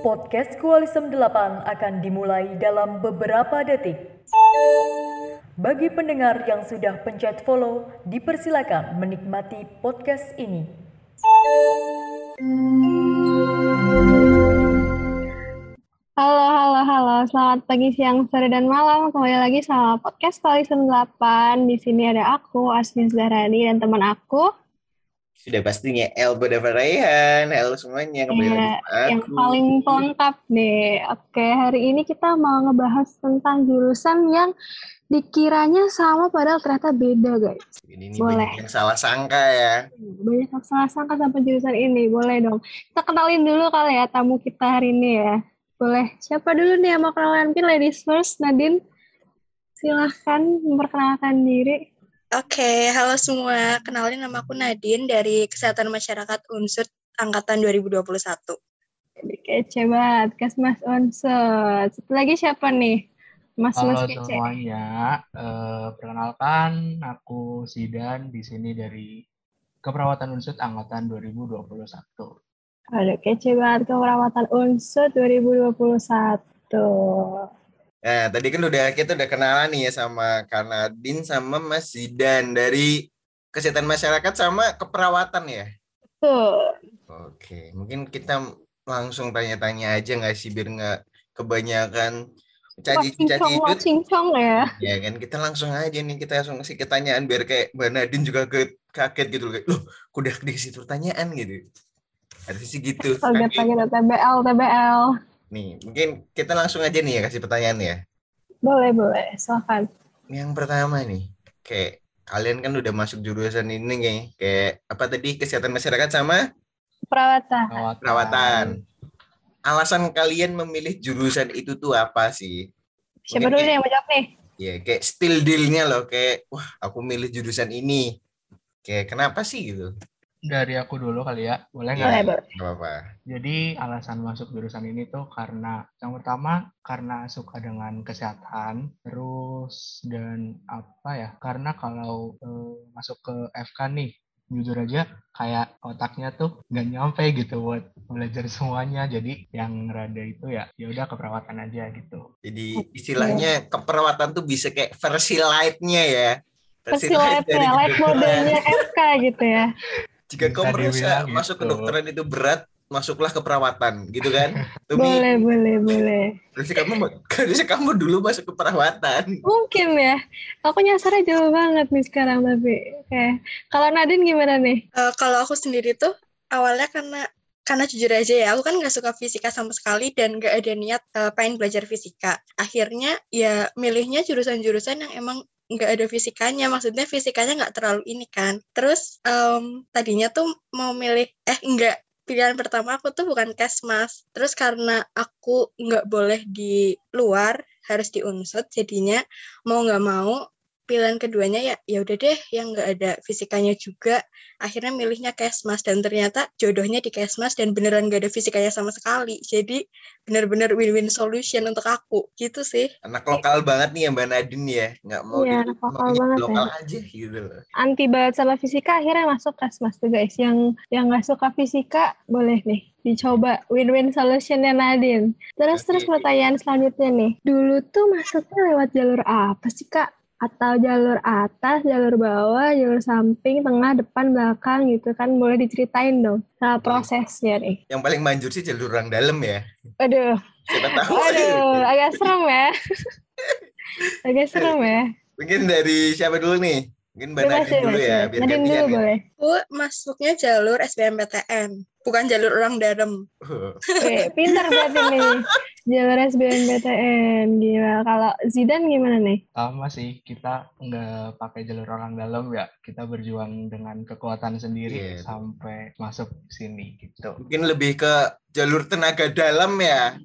Podcast Koalisem 8 akan dimulai dalam beberapa detik. Bagi pendengar yang sudah pencet follow, dipersilakan menikmati podcast ini. Halo, halo, halo. Selamat pagi, siang, sore, dan malam. Kembali lagi sama podcast Koalisem 8. Di sini ada aku, Asmin Zahrani, dan teman aku. Sudah pastinya Elbo Raihan. Halo semuanya, kembali Iya, lagi yang paling lengkap nih. Oke, hari ini kita mau ngebahas tentang jurusan yang dikiranya sama padahal ternyata beda, guys. Ini nih Boleh. banyak yang salah sangka ya. Banyak yang salah sangka sama jurusan ini. Boleh dong. Kita kenalin dulu kali ya tamu kita hari ini ya. Boleh. Siapa dulu nih yang mau kenalan? Mungkin ladies first, Nadine. Silahkan memperkenalkan diri. Oke, halo semua. Kenalin nama aku Nadine dari Kesehatan Masyarakat Unsur Angkatan 2021. Jadi kece banget, Mas Unsur. Satu lagi siapa nih? Mas Mas Halo kece. semuanya, Eh, perkenalkan aku Sidan di sini dari Keperawatan Unsut Angkatan 2021. Aduh, kece banget keperawatan Unsur 2021. Nah, tadi kan udah kita udah kenalan nih ya sama Karnadin sama Mas Zidan dari Kesehatan Masyarakat sama Keperawatan ya. Tuh. Oke, mungkin kita langsung tanya-tanya aja nggak sih biar nggak kebanyakan caci-caci Cincong, itu. cincong ya. Ya kan kita langsung aja nih kita langsung kasih ketanyaan biar kayak Mbak Nadine juga ke- kaget gitu loh kayak loh udah dikasih pertanyaan gitu. Harusnya sih gitu. Kaget lagi TBL, TBL. Nih, mungkin kita langsung aja nih ya kasih pertanyaan ya. Boleh, boleh. Silakan. Yang pertama nih, kayak kalian kan udah masuk jurusan ini kayak kayak apa tadi kesehatan masyarakat sama Perawatan. Perawatan. perawatan. Alasan kalian memilih jurusan itu tuh apa sih? Siapa dulu kayak- nih yang mau jawab nih? Ya kayak still dealnya loh kayak wah aku milih jurusan ini. Kayak kenapa sih gitu? Dari aku dulu kali ya, boleh nggak? Boleh, apa-apa. Jadi alasan masuk jurusan ini tuh karena yang pertama karena suka dengan kesehatan, terus dan apa ya? Karena kalau eh, masuk ke FK nih, jujur aja kayak otaknya tuh nggak nyampe gitu buat belajar semuanya. Jadi yang rada itu ya ya udah keperawatan aja gitu. Jadi istilahnya keperawatan tuh bisa kayak versi light-nya ya. Versi ya, live kedokteran. modelnya FK gitu ya. Jika kau Bisa merasa dibilang masuk ke gitu. dokteran itu berat, masuklah ke perawatan, gitu kan? Tumi, Boleh, boleh, boleh. harusnya kamu harusnya kamu dulu masuk ke perawatan. Mungkin ya. Aku nyasarnya jauh banget nih sekarang tapi. Oke. Kalau Nadine gimana nih? Eh, kalau aku sendiri tuh awalnya karena karena jujur aja ya, aku kan nggak suka fisika sama sekali dan nggak ada niat eh, pengen belajar fisika. Akhirnya ya milihnya jurusan-jurusan yang emang nggak ada fisikanya, maksudnya fisikanya nggak terlalu ini kan. Terus em, tadinya tuh mau milih, eh enggak, pilihan pertama aku tuh bukan kesmas. Terus karena aku nggak boleh di luar, harus di unsut, jadinya mau nggak mau pilihan keduanya ya ya udah deh yang nggak ada fisikanya juga akhirnya milihnya kesmas dan ternyata jodohnya di kesmas dan beneran nggak ada fisikanya sama sekali jadi bener-bener win-win solution untuk aku gitu sih Anak lokal banget nih ya Mbak Nadine ya, nggak mau Iya, di- anak lokal banget ya. lokal aja gitu loh. Anti banget sama fisika akhirnya masuk kesmas tuh guys. Yang yang nggak suka fisika boleh nih dicoba win-win solutionnya Nadine. Terus terus Oke. pertanyaan selanjutnya nih. Dulu tuh masuknya lewat jalur apa sih kak? Atau jalur atas, jalur bawah, jalur samping, tengah, depan, belakang gitu kan? Boleh diceritain dong sama prosesnya nih. Yang paling manjur sih jalur orang dalam ya. Aduh, Siapa tahu. aduh, agak serem ya. agak serem ya. Mungkin dari siapa dulu nih? Mungkin Mbak Nadine dulu ya, biar Nadine dulu ya. boleh. aku masuknya jalur SBMPTN bukan jalur orang dalam Oke, pintar berarti nih. Jalur SBMPTN, gila. Kalau Zidan gimana nih? Sama sih, kita nggak pakai jalur orang dalam ya. Kita berjuang dengan kekuatan sendiri Iya. sampai masuk sini gitu. Mungkin lebih ke jalur tenaga dalam ya.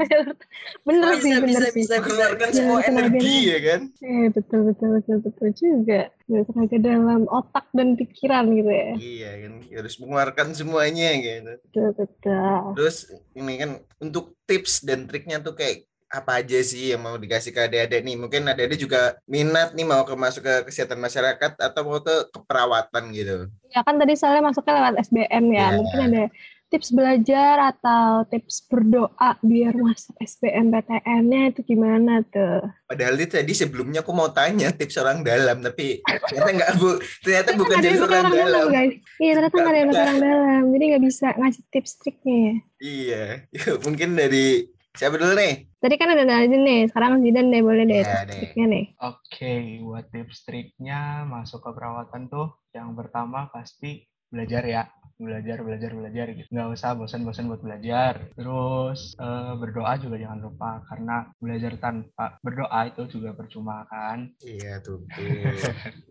bener sih, bisa bener bisa sih. bisa bisa Mengeluarkan Jalur semua energi dalam. ya kan. Eh, betul, betul, betul, betul juga. Jalur tenaga dalam otak dan pikiran gitu ya. Iya kan, harus mengeluarkan semuanya gitu. Betul, betul. Terus ini kan untuk tips dan triknya tuh kayak apa aja sih yang mau dikasih ke adik-adik nih? Mungkin adik-adik juga minat nih mau ke masuk ke kesehatan masyarakat atau mau ke keperawatan gitu. Ya kan tadi soalnya masuknya lewat SBM ya. Iya. Mungkin ada tips belajar atau tips berdoa biar masuk SBM PTN-nya itu gimana tuh? Padahal itu tadi sebelumnya aku mau tanya tips orang dalam, tapi ternyata nggak bu, ternyata bukan jadi pakai orang dalam. guys. Iya ternyata nggak ada orang dalam. Jadi nggak bisa ngasih tips triknya ya. Iya, mungkin dari siapa dulu nih? Tadi kan ada Nadine nih, sekarang Zidan deh boleh deh Ya, tips deh. triknya nih. Oke, buat tips triknya masuk ke perawatan tuh yang pertama pasti belajar ya. Belajar, belajar, belajar gitu. Nggak usah bosan-bosan buat belajar. Terus eh, berdoa juga jangan lupa karena belajar tanpa berdoa itu juga percuma kan. Iya tuh. tuh.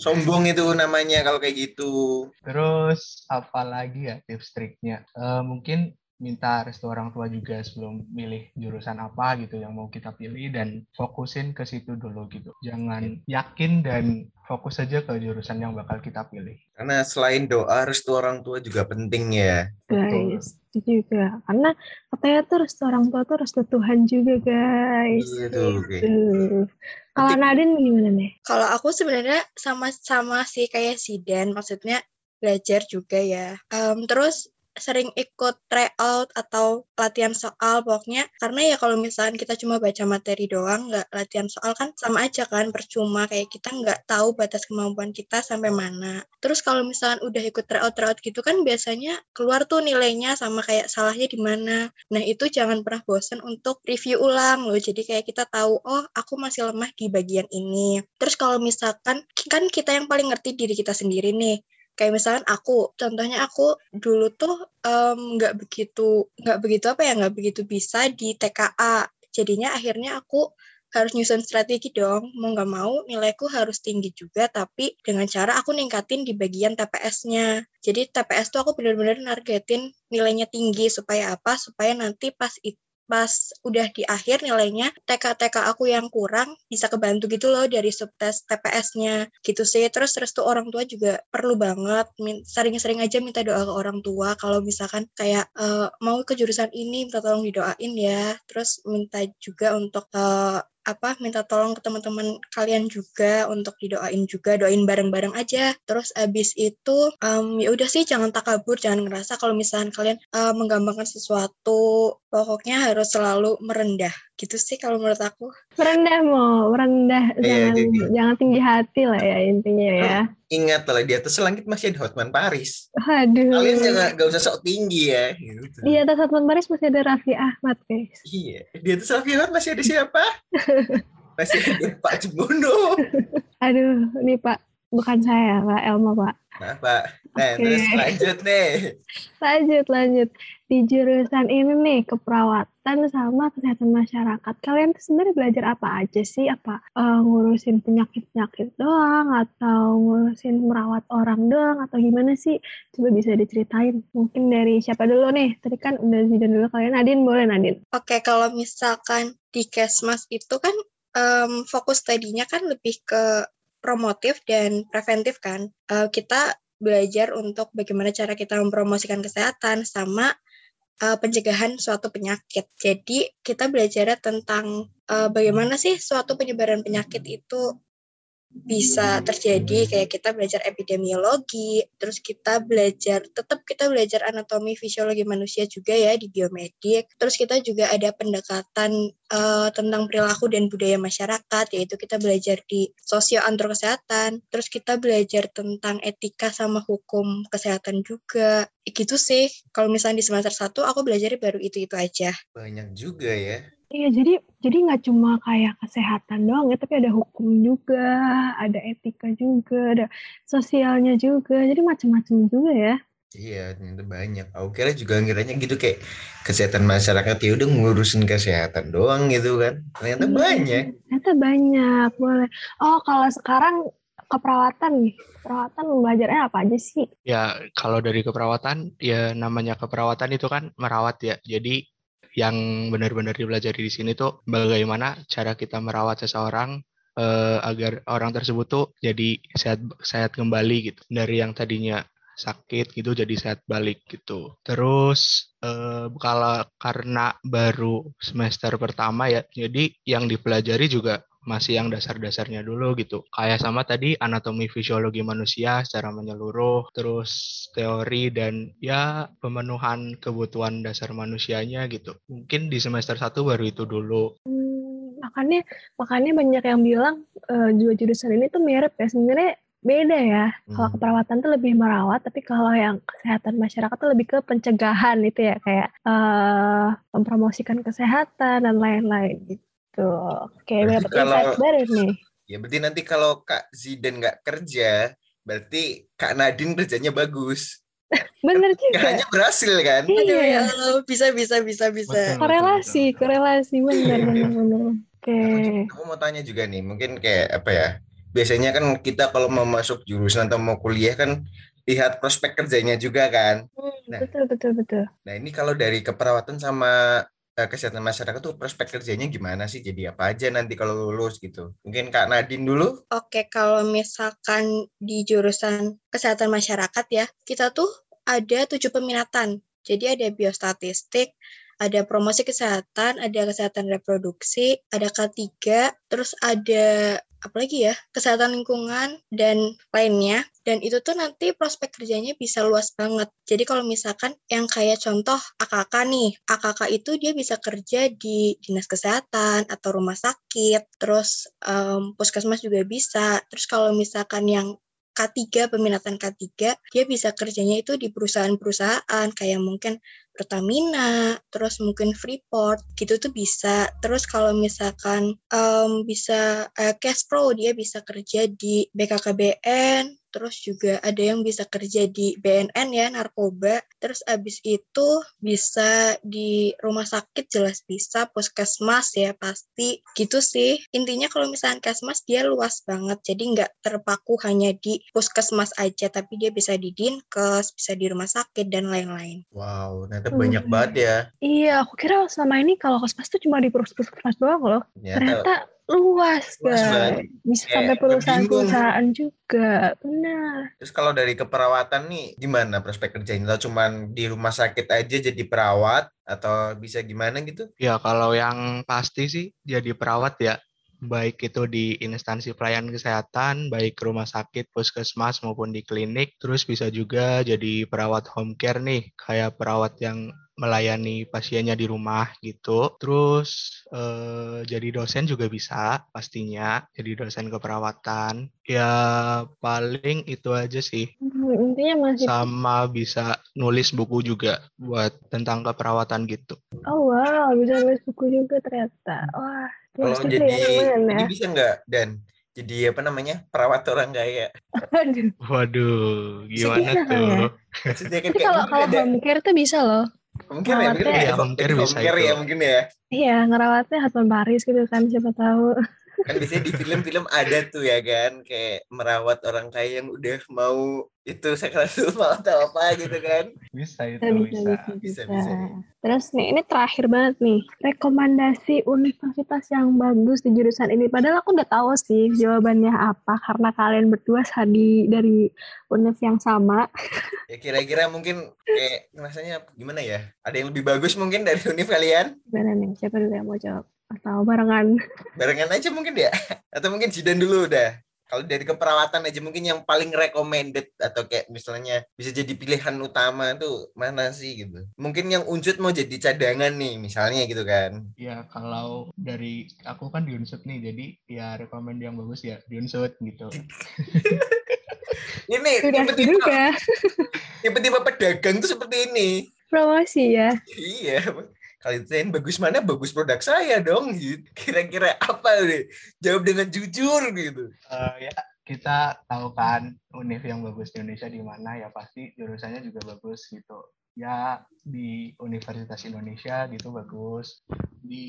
Sombong itu namanya kalau kayak gitu. Terus apalagi ya tips triknya? Eh, mungkin minta restu orang tua juga sebelum milih jurusan apa gitu yang mau kita pilih dan fokusin ke situ dulu gitu. Jangan yakin dan fokus saja ke jurusan yang bakal kita pilih. Karena selain doa, restu orang tua juga penting ya. Guys, itu juga. Karena katanya tuh restu orang tua tuh restu Tuhan juga guys. Iya tuh. oke. Tuh. Kalau Nadine gimana nih? Kalau aku sebenarnya sama-sama sih kayak si Dan, maksudnya belajar juga ya. Em, terus sering ikut tryout atau latihan soal pokoknya. Karena ya kalau misalkan kita cuma baca materi doang nggak latihan soal kan sama aja kan percuma. Kayak kita nggak tahu batas kemampuan kita sampai mana. Terus kalau misalkan udah ikut tryout tryout gitu kan biasanya keluar tuh nilainya sama kayak salahnya di mana. Nah itu jangan pernah bosan untuk review ulang loh. Jadi kayak kita tahu oh aku masih lemah di bagian ini. Terus kalau misalkan kan kita yang paling ngerti diri kita sendiri nih kayak misalkan aku contohnya aku dulu tuh nggak begitu nggak begitu apa ya nggak begitu bisa di TKA jadinya akhirnya aku harus nyusun strategi dong. Mau nggak mau nilaiku harus tinggi juga tapi dengan cara aku ningkatin di bagian TPS-nya jadi TPS tuh aku benar-benar nargetin nilainya tinggi supaya apa? Supaya nanti pas it- pas udah di akhir nilainya TK-TK aku yang kurang bisa kebantu gitu loh dari subtes TPS-nya gitu sih. Terus restu orang tua juga perlu banget sering-sering aja minta doa ke orang tua kalau misalkan kayak eh, mau ke jurusan ini minta tolong didoain ya. Terus minta juga untuk eh, apa minta tolong ke teman-teman kalian juga untuk didoain juga doain bareng-bareng aja. Terus abis itu em, ya udah sih jangan takabur jangan ngerasa kalau misalkan kalian eh, menggampangkan sesuatu pokoknya harus selalu merendah gitu sih kalau menurut aku Merendah mau, merendah. Iya, Jangan, jadi- jangan tinggi hati lah ya intinya ya. Ingat lah di atas langit masih ada Hotman Paris. Aduh. Kalian jangan gak usah sok tinggi ya. Gitu. Di atas Hotman Paris masih ada Raffi Ahmad guys. Iya. Di atas Raffi Ahmad masih ada siapa? masih ada Pak Cembono. Aduh, ini Pak, bukan saya, Pak Elma, Pak. Nah, Pak. Nah, Oke. terus lanjut nih. Lanjut, lanjut. Di jurusan ini nih, keperawatan sama kesehatan masyarakat. Kalian tuh sebenarnya belajar apa aja sih? Apa eh, ngurusin penyakit-penyakit doang? Atau ngurusin merawat orang doang? Atau gimana sih? Coba bisa diceritain. Mungkin dari siapa dulu nih? Tadi kan udah Zidan dulu kalian. Nadine, boleh Nadine? Oke, kalau misalkan di Kesmas itu kan em, fokus tadinya kan lebih ke promotif dan preventif kan. Eh, kita belajar untuk bagaimana cara kita mempromosikan kesehatan sama eh, pencegahan suatu penyakit. Jadi kita belajar tentang eh, bagaimana sih suatu penyebaran penyakit itu bisa terjadi kayak kita belajar epidemiologi, terus kita belajar tetap kita belajar anatomi fisiologi manusia juga ya di biomedik. Terus kita juga ada pendekatan eh, tentang perilaku dan budaya masyarakat yaitu kita belajar di sosio antro kesehatan. Terus kita belajar tentang etika sama hukum kesehatan juga. Gitu sih. Kalau misalnya di semester 1 aku belajar baru itu-itu aja. Banyak juga ya. Iya, jadi jadi nggak cuma kayak kesehatan doang ya, tapi ada hukum juga, ada etika juga, ada sosialnya juga. Jadi macam-macam juga ya. Iya, ternyata banyak. Aku kira juga ngiranya gitu kayak kesehatan masyarakat ya udah ngurusin kesehatan doang gitu kan. Ternyata Iya. banyak. Ternyata banyak, boleh. Oh, kalau sekarang keperawatan nih, perawatan belajarnya apa aja sih? Ya, kalau dari keperawatan, ya namanya keperawatan itu kan merawat ya. Jadi yang benar-benar dipelajari di sini tuh bagaimana cara kita merawat seseorang eh, agar orang tersebut tuh jadi sehat sehat kembali gitu. Dari yang tadinya sakit gitu jadi sehat balik gitu. Terus eh, kalau karena baru semester pertama ya, jadi yang dipelajari juga masih yang dasar-dasarnya dulu gitu. Kayak sama tadi anatomi fisiologi manusia secara menyeluruh, terus teori dan ya pemenuhan kebutuhan dasar manusianya gitu. Mungkin di semester satu baru itu dulu. Hmm, makanya makanya banyak yang bilang uh, juga jurusan ini tuh mirip ya sebenarnya beda ya. Kalau Hmm. keperawatan tuh lebih merawat, tapi kalau yang kesehatan masyarakat tuh lebih ke pencegahan itu ya kayak eh mempromosikan kesehatan dan lain-lain gitu. Oke, Berarti kalau- insight baru nih. Ya berarti nanti kalau Kak Zidan nggak kerja, berarti Kak Nadine kerjanya bagus. Bener juga. Kayaknya berhasil kan? Iya. ya bisa bisa bisa bisa. Betul. Korelasi, korelasi bener bener bener. Oke. Aku mau tanya juga nih, mungkin kayak apa ya? Biasanya kan kita kalau mau masuk jurusan atau mau kuliah kan lihat prospek kerjanya juga kan. Nah. Betul betul betul. Nah ini kalau dari keperawatan sama kesehatan masyarakat tuh prospek kerjanya gimana sih? Jadi apa aja nanti kalau lulus gitu? Mungkin Kak Nadine dulu? Oke, kalau misalkan di jurusan kesehatan masyarakat ya, kita tuh ada tujuh peminatan. Jadi ada biostatistik, ada promosi kesehatan, ada kesehatan reproduksi, ada K3, terus ada apa lagi ya? Kesehatan lingkungan dan lainnya. Dan itu tuh nanti prospek kerjanya bisa luas banget. Jadi kalau misalkan yang kayak contoh AKK nih, AKK itu dia bisa kerja di dinas kesehatan atau rumah sakit, terus em, puskesmas juga bisa. Terus kalau misalkan yang K3, peminatan K3, dia bisa kerjanya itu di perusahaan-perusahaan kayak mungkin Pertamina, terus mungkin Freeport, gitu tuh bisa. Terus kalau misalkan em, bisa eh, Cash Pro, dia bisa kerja di BKKBN, terus juga ada yang bisa kerja di BNN ya, narkoba. Terus abis itu bisa di rumah sakit jelas bisa, puskesmas ya pasti. Gitu sih. Intinya kalau misalnya kesmas dia luas banget, jadi nggak terpaku hanya di puskesmas aja, tapi dia bisa di dinkes, bisa di rumah sakit, dan lain-lain. Wow, ternyata Hmm. banyak banget ya. Iya, aku kira selama ini kalau kosmas tuh cuma di puskesmas doang loh. Ternyata Ternyata luas, Luas guys. banget. Bisa Kayak sampai perusahaan-perusahaan juga. Benar. Terus kalau dari keperawatan nih gimana prospek kerjanya? Atau cuman di rumah sakit aja jadi perawat atau bisa gimana gitu? Ya kalau yang pasti sih jadi perawat ya, baik itu di instansi pelayanan kesehatan, baik rumah sakit, puskesmas maupun di klinik. Terus bisa juga jadi perawat home care nih, kayak perawat yang melayani pasiennya di rumah gitu. Terus eh, jadi dosen juga bisa pastinya, jadi dosen keperawatan. Ya paling itu aja sih. Hmm, Intinya masih Sama bisa nulis buku juga buat tentang keperawatan gitu. Oh wow, bisa nulis buku juga ternyata. Wah, Kalau jadi ya, ya. ini bisa nggak dan jadi apa namanya perawat orang kaya? Aduh. Waduh, Bisa gimana ya. tuh? Kan Tapi kayak kalau mungkin kalau home care tuh bisa loh. mungkin ya mungkin ada Ya, home care jadi bisa home care ya mungkin ya. Iya, ngerawatnya Hotman Paris gitu kan, siapa tahu. Kan biasanya di film-film ada tuh ya kan kayak merawat orang kaya yang udah mau itu seksual mau atau apa gitu kan. Bisa itu, Bisa, bisa, bisa. bisa, Bisa, bisa. bisa. Terus nih, ini terakhir banget nih. Rekomendasi universitas yang bagus di jurusan ini. Padahal aku udah tahu sih jawabannya apa, karena kalian berdua sadi dari univ yang sama. Ya kira-kira mungkin kayak rasanya gimana ya? Ada yang lebih bagus mungkin dari univ kalian? Gimana nih? Siapa dulu yang mau jawab? Atau barengan? Barengan aja mungkin ya? Atau mungkin Jidan dulu udah? Kalau dari keperawatan aja mungkin yang paling recommended atau kayak misalnya bisa jadi pilihan utama tuh mana sih gitu. Mungkin yang unsur mau jadi cadangan nih misalnya gitu kan. Ya kalau dari aku kan di Unsut nih, jadi ya rekomend yang bagus ya di Unsut gitu. Ini juga. tipe-tipe pedagang tuh seperti ini. Promosi ya. Iya. Kalau desain bagus mana? Bagus produk saya dong. gitu. Kira-kira apa nih? Jawab dengan jujur gitu. Eh, ya kita tahu kan univ yang bagus di Indonesia di mana ya pasti jurusannya juga bagus gitu. Ya di Universitas Indonesia gitu bagus, di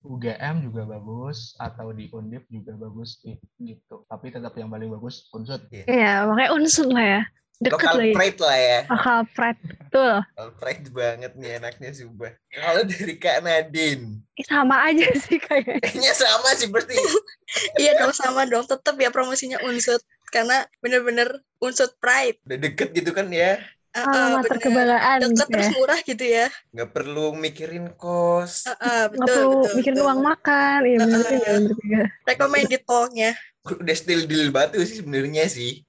UGM juga bagus atau di Undip juga bagus gi- gitu. Tapi tetap yang paling bagus Unsut. Iya, makanya unsur lah ya. Deket Lokal lah ya. pride lah ya. Akal Fred. Betul. Pride banget nih anaknya Subah. Kalau dari Kak Nadine. Sama aja sih kayaknya. Kayaknya sama sih pasti. Iya dong, sama dong. Tetap ya promosinya unsut. karena bener-bener unsur pride. Udah deket gitu kan ya. Uh, bener. terkebanggaan Deket gitu ya. terus murah gitu ya. Nggak perlu mikirin kos. Uh, uh, Nggak betul, perlu betul, mikirin betul. uang makan. Iya bener Uh-uh. juga, bener. Recommended tolnya. Udah still deal batu sih sebenarnya sih.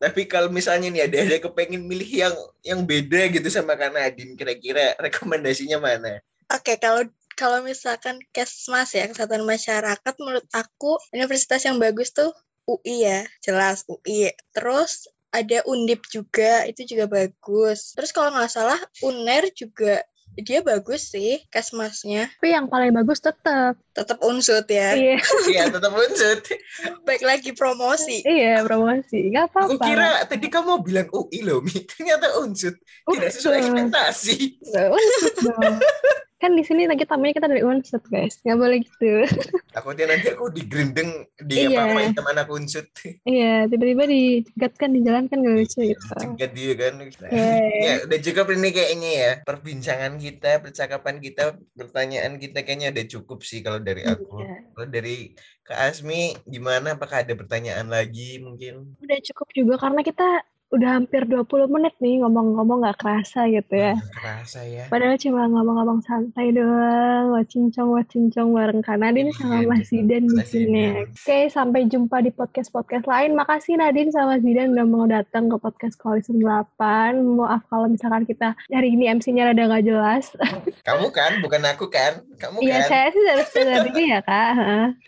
Tapi kalau misalnya nih ada ada kepengen milih yang yang beda gitu sama Kak Nadine, kira-kira rekomendasinya mana? Oke, kalau kalau misalkan Kesmas ya, kesehatan masyarakat menurut aku universitas yang bagus tuh UI ya, jelas UI. Terus ada Undip juga, itu juga bagus. Terus kalau nggak salah UNER juga dia bagus sih Kesmasnya. Tapi yang paling bagus tetap. Tetap unsut ya. Iya, Iya, tetap unsut. Baik lagi promosi. iya promosi. Gak Aku apa-apa. kira tadi kamu mau bilang UI loh, Mi. Ternyata unsut. Tidak sesuai ekspektasi. Unsut dong. kan di sini lagi tamunya kita dari unsut guys. Nggak boleh gitu. Takutnya nanti aku digerindeng di Iya. apa teman aku unsut. iya, tiba-tiba dicegat kan di jalan kan gak lucu gitu. Cegat dia kan. Nah, Yeay. Ya, udah cukup ini kayaknya ya. Perbincangan kita, percakapan kita, pertanyaan kita kayaknya udah cukup sih kalau dari aku. Iya. Kalau dari Kak Asmi, gimana? Apakah ada pertanyaan lagi mungkin? Udah cukup juga karena kita udah hampir 20 menit nih ngomong-ngomong nggak kerasa gitu ya. Nggak Kerasa ya. Padahal cuma ngomong-ngomong santai doang, wacincong-wacincong bareng Kak Nadine sama Iya, Mas Zidan di sini. Oke, sampai jumpa di podcast-podcast lain. Makasih Nadine sama Zidan udah mau datang ke podcast Koalisem 8. Maaf kalau misalkan kita hari ini MC-nya rada nggak jelas. Kamu kan, bukan aku kan? Kamu Iya, kan? saya sih dari dari ya Kak.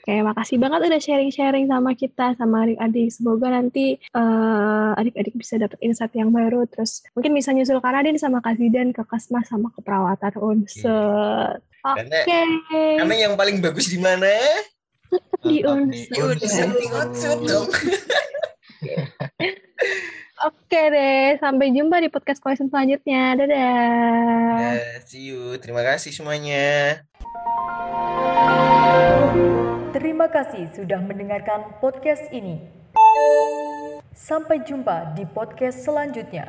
Oke, makasih banget udah sharing-sharing sama kita, sama adik-adik. Semoga nanti eh, adik-adik bisa dapat insight yang baru. Terus mungkin bisa nyusul Kak Nadine sama Kak Zidan ke Kasmas sama keperawatan unsur. Oke. Karena- Karena yang paling bagus di mana? di Tetap unsur. unsur. Di unsut dong. Oke deh, sampai jumpa di podcast question selanjutnya. Dadah. Ya, see you. Terima kasih semuanya. Terima kasih sudah mendengarkan podcast ini. Sampai jumpa di podcast selanjutnya.